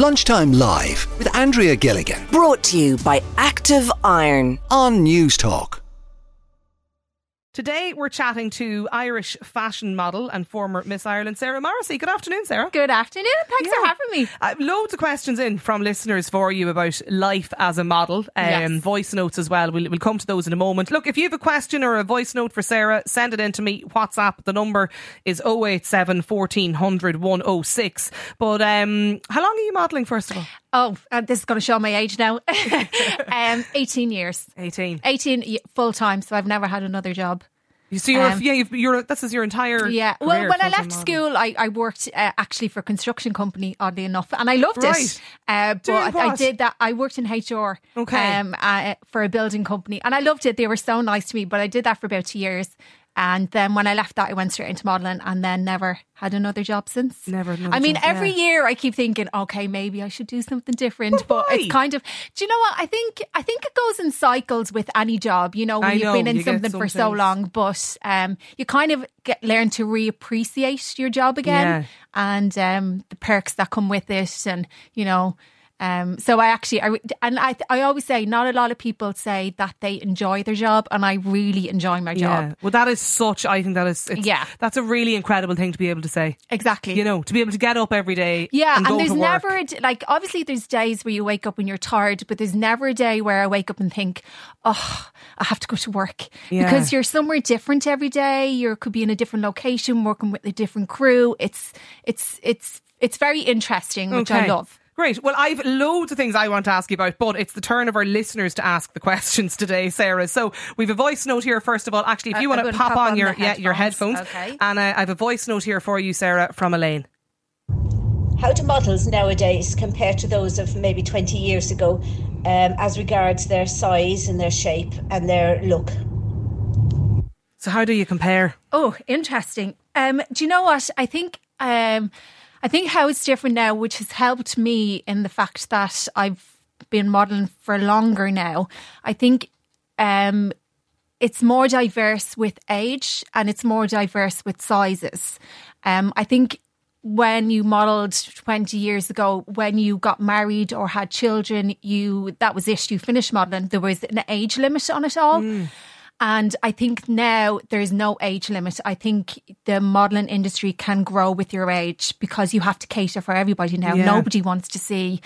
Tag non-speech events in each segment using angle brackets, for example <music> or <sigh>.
Lunchtime Live with Andrea Gilligan Brought to you by Active Iron. on Newstalk. Today we're chatting to Irish fashion model and former Miss Ireland Sarah Morrissey. Good afternoon, Sarah. Good afternoon. Thanks Yeah. for having me. Uh, loads of questions in from listeners for you about life as a model. Um, Yes. Voice notes as well. We'll, we'll come to those in a moment. Look, if you have a question or a voice note for Sarah, send it in to me. WhatsApp. The number is 087 1400 106. But um, how long are you modelling, first of all? Oh, uh, this is going to show my age now. <laughs> um, 18 years. 18. 18 full time, so I've never had another job. You see, you're, Um, yeah, you've, you're, this is your entire. Yeah. Well, when I left modelling. school, I, I worked uh, actually for a construction company, oddly enough, and I loved Right. it. Uh, but I what? did that. I worked in HR Okay. um, uh, for a building company, and I loved it. They were so nice to me, but I did that for about two years. And then when I left that, I went straight into modelling and then never had another job since. Never another I mean, job, every yeah. year I keep thinking, okay, maybe I should do something different. But why? it's kind of, do you know what? I think I think it goes in cycles with any job. You know, when I you've know, been in you something for so long, but um, you kind of get learn to reappreciate your job again Yeah. and um, the perks that come with it, and you know. Um, so I actually, I, and I, I always say, not a lot of people say that they enjoy their job, and I really enjoy my job. Yeah. Well, that is such, I think that is, it's, Yeah. that's a really incredible thing to be able to say. Exactly. You know, to be able to get up every day. Yeah, and, and, there's to work. never a like obviously there's days where you wake up and you're tired, but there's never a day where I wake up and think, oh, I have to go to work Yeah. because you're somewhere different every day. You could be in a different location, working with a different crew. It's it's it's it's very interesting, which I love. Great. Well, I've loads of things I want to ask you about, but it's the turn of our listeners to ask the <laughs> questions today, Sarah. So we've a voice note here. First of all, actually, if you Uh, want to pop, pop on, on your the yeah your headphones. headphones, Okay. and uh, I have a voice note here for you, Sarah, from Elaine. How do models nowadays compare to those of maybe 20 years ago um, as regards their size and their shape and their look? So how do you compare? Oh, interesting. Um, do you know what? I think um, I think how it's different now, which has helped me in the fact that I've been modelling for longer now. I think um, it's more diverse with age and it's more diverse with sizes. Um, I think when you modelled 20 years ago, when you got married or had children, you that was it. You finished modelling. There was an age limit on it all. And I think now there's no age limit. I think the modelling industry can grow with your age because you have to cater for everybody now. Yeah. Nobody wants to see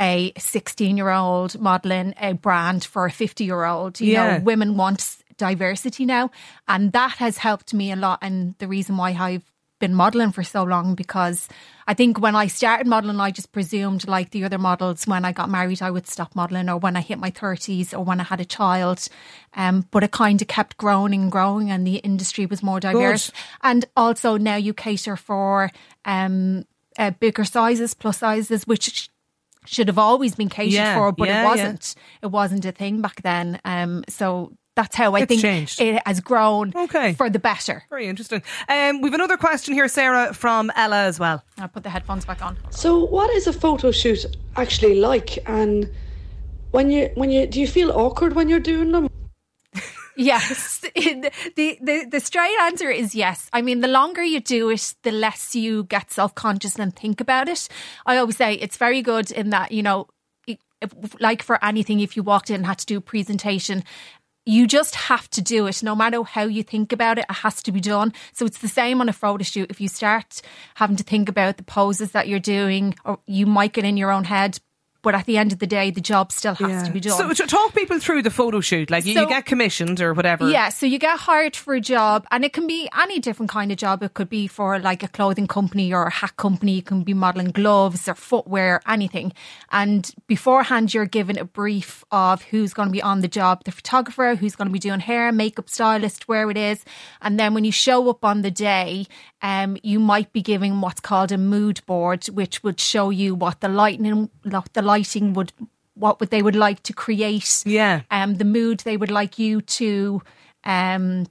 a 16 year old modelling a brand for a 50 year old. You Yeah. know, women want diversity now. And that has helped me a lot. And the reason why I've been modelling for so long because I think when I started modelling, I just presumed, like the other models, when I got married, I would stop modelling, or when I hit my 30s, or when I had a child. Um, but it kind of kept growing and growing, and the industry was more diverse. And also now you cater for um, uh, bigger sizes, plus sizes, which sh- should have always been catered Yeah, for, but yeah, it wasn't. It wasn't a thing back then. Um, so that's how I It's think changed. it has grown Okay. for the better. Very interesting. Um, we've another question here, Sarah, from Ella as well. I'll put the headphones back on. So, what is a photo shoot actually like? And when you when you do you feel awkward when you're doing them? <laughs> Yes. the, the the straight answer is yes. I mean, the longer you do it, the less you get self conscious and think about it. I always say it's very good in that you know, if, like for anything, if you walked in and had to do a presentation. You just have to do it, no matter how you think about it. It has to be done. So it's the same on a photo shoot. If you start having to think about the poses that you're doing, or you might get in your own head, but at the end of the day, the job still has to be done. So, talk people through the photo shoot, like you, you get commissioned or whatever. Yeah, so you get hired for a job, and it can be any different kind of job. It could be for like a clothing company or a hat company. You can be modeling gloves or footwear, anything. And beforehand, you're given a brief of who's going to be on the job the photographer, who's going to be doing hair, makeup stylist, where it is. And then when you show up on the day, um, you might be giving what's called a mood board, which would show you what the lighting, the would. What would they would like to create? Yeah. um, the mood they would like you to um,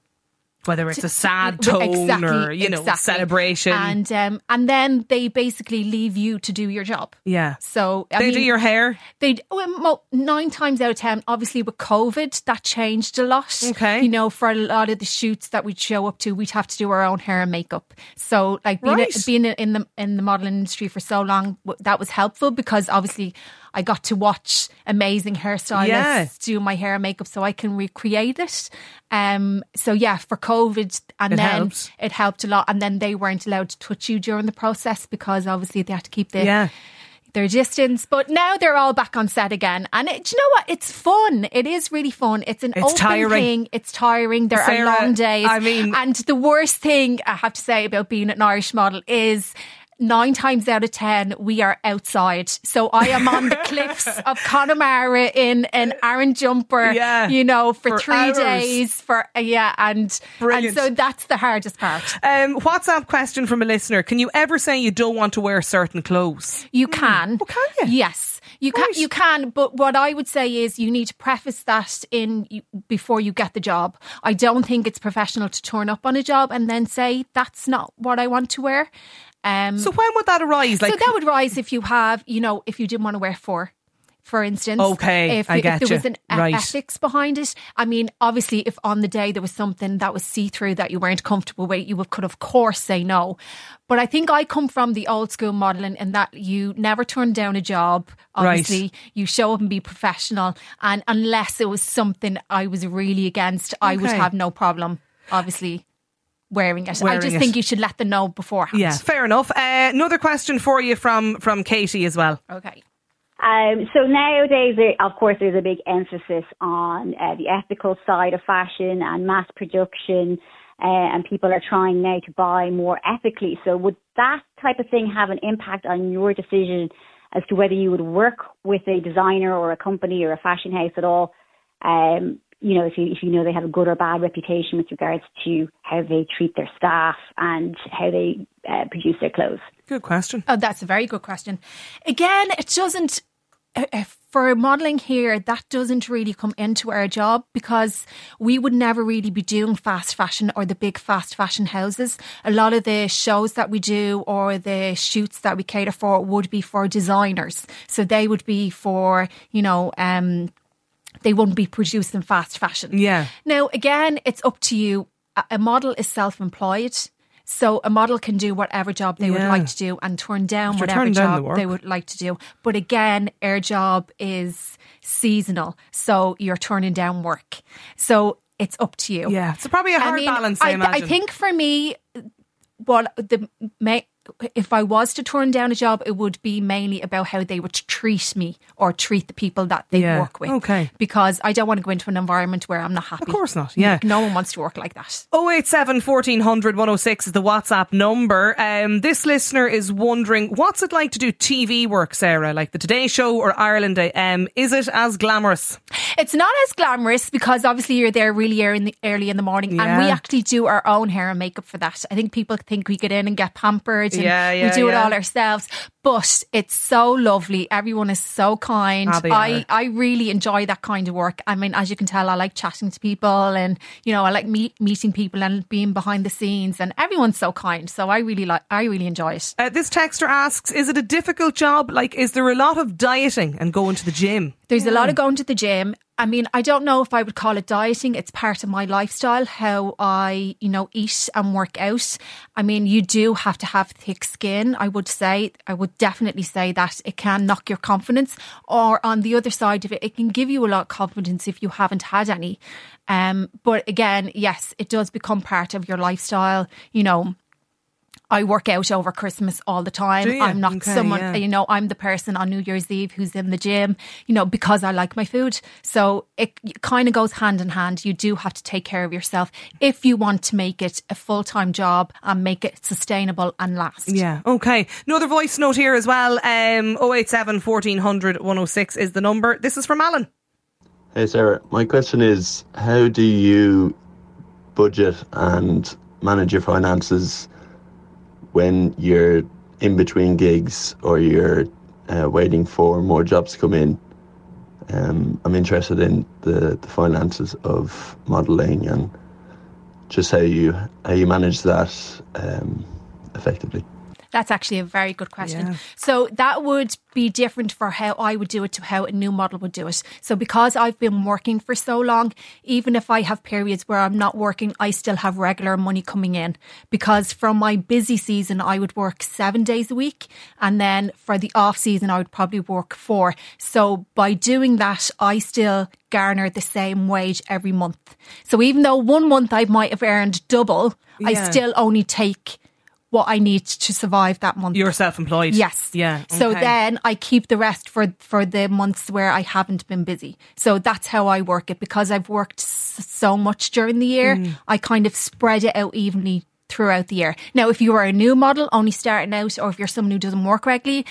Whether it's a sad to- tone exactly, or, you know, exactly. celebration. and um, and then they basically leave you to do your job. yeah. So I they mean, do your hair. They well, nine times out of ten, obviously with COVID, that changed a lot. Okay. you know, for a lot of the shoots that we'd show up to, we'd have to do our own hair and makeup. So, like being Right. being in the in the modeling industry for so long, that was helpful because obviously I got to watch amazing hairstylists Yeah. do my hair and makeup, so I can recreate it. Um, so yeah, for COVID, and It then helps. it helped a lot. And then they weren't allowed to touch you during the process because obviously they had to keep the Yeah. their distance. But now they're all back on set again, and it, do you know what? It's fun. It is really fun. It's an It's open tiring. thing. It's tiring. There Sarah, are long days. I mean- and the worst thing I have to say about being an Irish model is. Nine times out of ten, we are outside. So I am on the <laughs> cliffs of Connemara in an Aran jumper, Yeah. you know, for, For three hours. days. For yeah, and and Brilliant. so that's the hardest part. Um, WhatsApp question from a listener. Can you ever say you don't want to wear certain clothes? You can. Oh, can you? Yes. You can, Right. you can, but what I would say is you need to preface that in before you get the job. I don't think it's professional to turn up on a job and then say that's not what I want to wear. Um, So when would that arise? Like, so that would rise if you have, you know, if you didn't want to wear four, for instance. Okay, if, I if there you. was an Right. ethics behind it. I mean, obviously, if on the day there was something that was see through that you weren't comfortable with, you would, could of course say no. But I think I come from the old school modelling in that you never turn down a job. Right. Obviously, you show up and be professional, and unless it was something I was really against, I would have no problem. Obviously. Wearing it. I just it. think you should let them know beforehand. yeah, fair enough. Uh, another question for you from from Katie as well. Okay. Um, so nowadays, there, of course, there's a big emphasis on uh, the ethical side of fashion and mass production, uh, and people are trying now to buy more ethically. So would that type of thing have an impact on your decision as to whether you would work with a designer or a company or a fashion house at all? Um, you know, if you if you know they have a good or bad reputation with regards to how they treat their staff and how they uh, produce their clothes. Good question. Oh, that's a very good question. Again, it doesn't. uh, uh, For modelling here, that doesn't really come into our job because we would never really be doing fast fashion or the big fast fashion houses. A lot of the shows that we do or the shoots that we cater for would be for designers. So they would be for, you know, um, they wouldn't be produced in fast fashion. Yeah. Now, again, it's up to you. A- model is self employed. So a model can do whatever job they would like to do and turn down whatever down the job work. they would like to do. But again, our job is seasonal. So you're turning down work. So it's up to you. Yeah, it's probably a hard balance. I, I, imagine. I think for me, what the if I was to turn down a job, it would be mainly about how they would treat me or treat the people that they Yeah, work with. okay. Because I don't want to go into an environment where I'm not happy. Of course not, yeah. No one wants to work like that. 087 1400 106 is the WhatsApp number. Um, this listener is wondering, what's it like to do TV work, Sarah? Like the Today Show or Ireland AM? Is it as glamorous? It's not as glamorous because obviously you're there really early in the, early in the morning, and we actually do our own hair and makeup for that. I think people think we get in and get pampered, and Yeah, yeah, we do it all ourselves. But it's so lovely. Everyone is so kind. I. I really enjoy that kind of work. I mean, as you can tell, I like chatting to people, and you know, I like meet, meeting people and being behind the scenes, and everyone's so kind. So I really like, I really enjoy it. Uh, this texter asks, is it a difficult job? Like, is there a lot of dieting and going to the gym? There's a lot of going to the gym. I mean, I don't know if I would call it dieting. It's part of my lifestyle, how I, you know, eat and work out. I mean, you do have to have thick skin, I would say. I would definitely say that it can knock your confidence. Or on the other side of it, it can give you a lot of confidence if you haven't had any. Um, but again, yes, it does become part of your lifestyle. You know, I work out over Christmas all the time. Do you? I'm not Okay, someone, yeah. you know, I'm the person on New Year's Eve who's in the gym, you know, because I like my food. So it kind of goes hand in hand. You do have to take care of yourself if you want to make it a full time job and make it sustainable and last. Yeah, okay. Another voice note here as well. Um, 087 1400 106 is the number. This is from Alan. Hey Sarah, my question is how do you budget and manage your finances when you're in between gigs or you're uh, waiting for more jobs to come in? Um, I'm interested in the, the finances of modelling and just how you how you manage that um, effectively. That's actually a very good question. Yeah. So that would be different for how I would do it to how a new model would do it. So because I've been working for so long, even if I have periods where I'm not working, I still have regular money coming in. Because from my busy season, I would work seven days a week. And then for the off season, I would probably work four. So by doing that, I still garner the same wage every month. So even though one month I might have earned double, I still only take what I need to survive that month. You're self-employed. Yes. Yeah. So then I keep the rest for for the months where I haven't been busy. So that's how I work it because I've worked so much during the year. Mm. I kind of spread it out evenly throughout the year. Now, if you are a new model only starting out, or if you're someone who doesn't work regularly,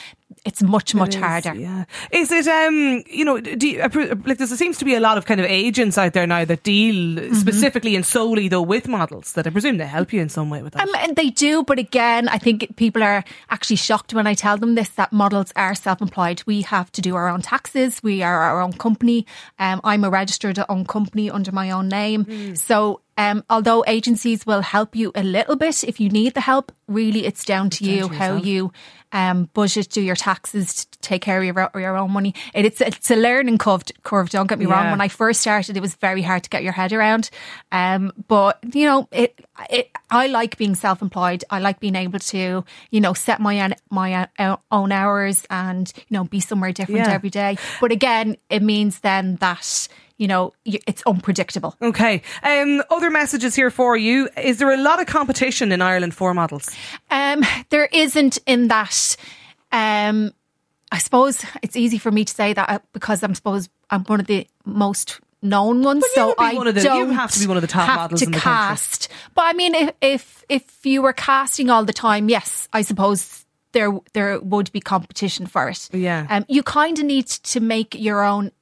it's much much It is, harder. Yeah. Is it um you know do you, like there seems to be a lot of kind of agents out there now that deal Mm-hmm. specifically and solely though with models that I presume they help you in some way with that. Um, and they do, but again, I think people are actually shocked when I tell them this that models are self employed. We have to do our own taxes, we are our own company. Um, I'm a registered own company under my own name. So, um, although agencies will help you a little bit if you need the help, really it's down to you how you um, budget, do your taxes, to take care of your, your own money. It, it's it's a learning curve. Curve. Don't get me wrong. When I first started, it was very hard to get your head around. Um, but you know, it, it. I like being self-employed. I like being able to, you know, set my own, my own hours and you know be somewhere different Yeah. every day. But again, it means then that you know it's unpredictable. Okay. Um, other messages here for you. Is there a lot of competition in Ireland for models? Um, there isn't in that. Um, I suppose it's easy for me to say that uh, because I'm suppose I'm one of the most known ones. So I one of the- don't have to be one of the top have models to in the country. cast. But I mean, if, if if you were casting all the time, yes, I suppose there there would be competition for it. Yeah. Um, you kind of need to make your own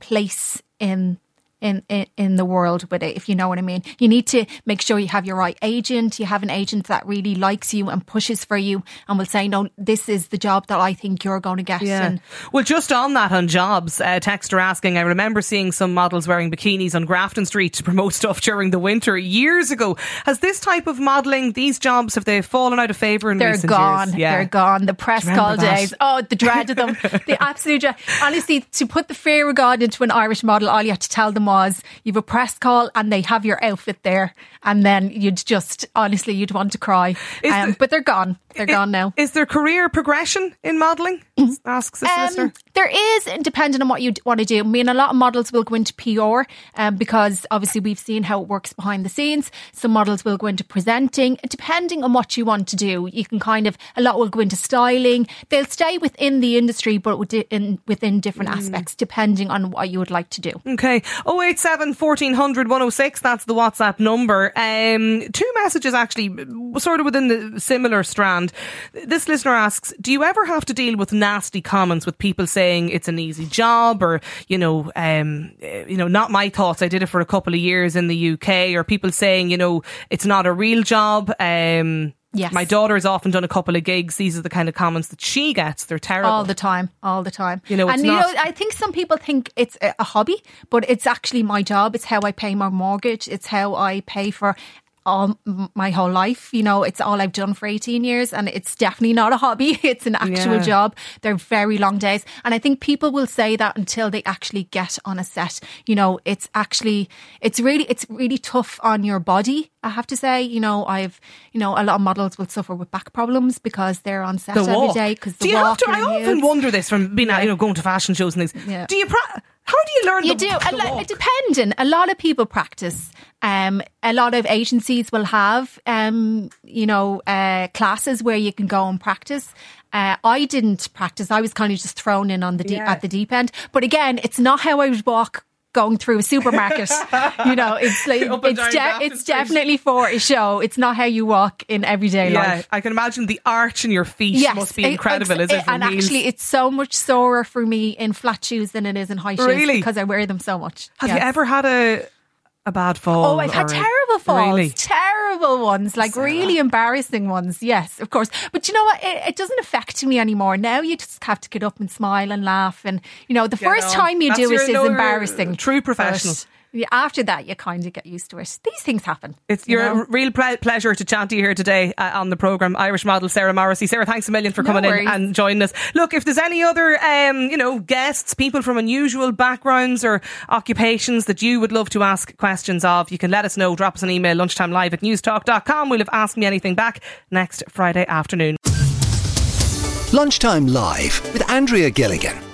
place in. In, in, in the world with it, if you know what I mean. You need to make sure you have your right agent. You have an agent that really likes you and pushes for you and will say, no, this is the job that I think you're going to get. And Well, just on that, on jobs, uh, texter asking, I remember seeing some models wearing bikinis on Grafton Street to promote <laughs> stuff during the winter years ago. Has this type of modelling, these jobs, have they fallen out of favour in they're recent gone. years? Yeah. They're gone. The press call that? days. Oh, the dread of them. <laughs> the absolute dread. Honestly, to put the fear of God into an Irish model, all you had to tell them was you've a press call and they have your outfit there, and then you'd just honestly you'd want to cry. Um, the- but they're gone. They're gone now. Is there career progression in modelling? Asks this listener. Um, there is, depending on what you want to do. I mean, a lot of models will go into PR um, because obviously we've seen how it works behind the scenes. Some models will go into presenting. Depending on what you want to do, you can kind of, a lot will go into styling. They'll stay within the industry, but within, within different Mm. aspects, depending on what you would like to do. Okay. 087 1400 106. That's the WhatsApp number. Um, two messages actually, sort of within the similar strand. This listener asks, do you ever have to deal with nasty comments with people saying it's an easy job or, you know, um, eh, you know, not my thoughts. I did it for a couple of years in the UK or people saying, you know, it's not a real job. Um, Yes. My daughter has often done a couple of gigs. These are the kind of comments that she gets. They're terrible. All the time, all the time. You know, and you not- know, I think some people think it's a hobby, but it's actually my job. It's how I pay my mortgage. It's how I pay for all my whole life. You know, it's all I've done for 18 years and it's definitely not a hobby. <laughs> It's an actual Yeah. job. They're very long days. And I think people will say that until they actually get on a set. You know, it's actually, it's really, it's really tough on your body. I have to say, you know, I've, you know, a lot of models will suffer with back problems because they're on set the every day. Because do you have to? I often wonder this from being, out, you know, going to fashion shows and things. Yeah. Do you? Pra- how do you learn? You the, do. the A lo- depending. A lot of people practice. Um, a lot of agencies will have, um, you know, uh, classes where you can go and practice. Uh, I didn't practice. I was kind of just thrown in on the deep, Yeah. at the deep end. But again, it's not how I would walk going through a supermarket. <laughs> you know, it's like it's de- it's definitely for a show. It's not how you walk in everyday Yeah, life. I can imagine the arch in your feet Yes, must be incredible, it's- is it? And heels? actually, it's so much sorer for me in flat shoes than it is in high shoes Really? because I wear them so much. have Yes. you ever had a a bad fall? Oh, I've had terrible falls, Really? terrible ones, like really embarrassing ones. Yes, of course. But you know what? It, it doesn't affect me anymore. Now you just have to get up and smile and laugh. And you know, the Get first on. time you That's do it is embarrassing. True But professional. Yeah, After that, you kind of get used to it. These things happen. It's you your know? real ple- pleasure to chat to you here today uh, on the programme, Irish model Sarah Morrissey. Sarah, thanks a million for No coming in and joining us. Look, if there's any other, um, you know, guests, people from unusual backgrounds or occupations that you would love to ask questions of, you can let us know. Drop us an email, lunchtime live at newstalk.com. We'll have Ask Me Anything back next Friday afternoon. Lunchtime Live with Andrea Gilligan.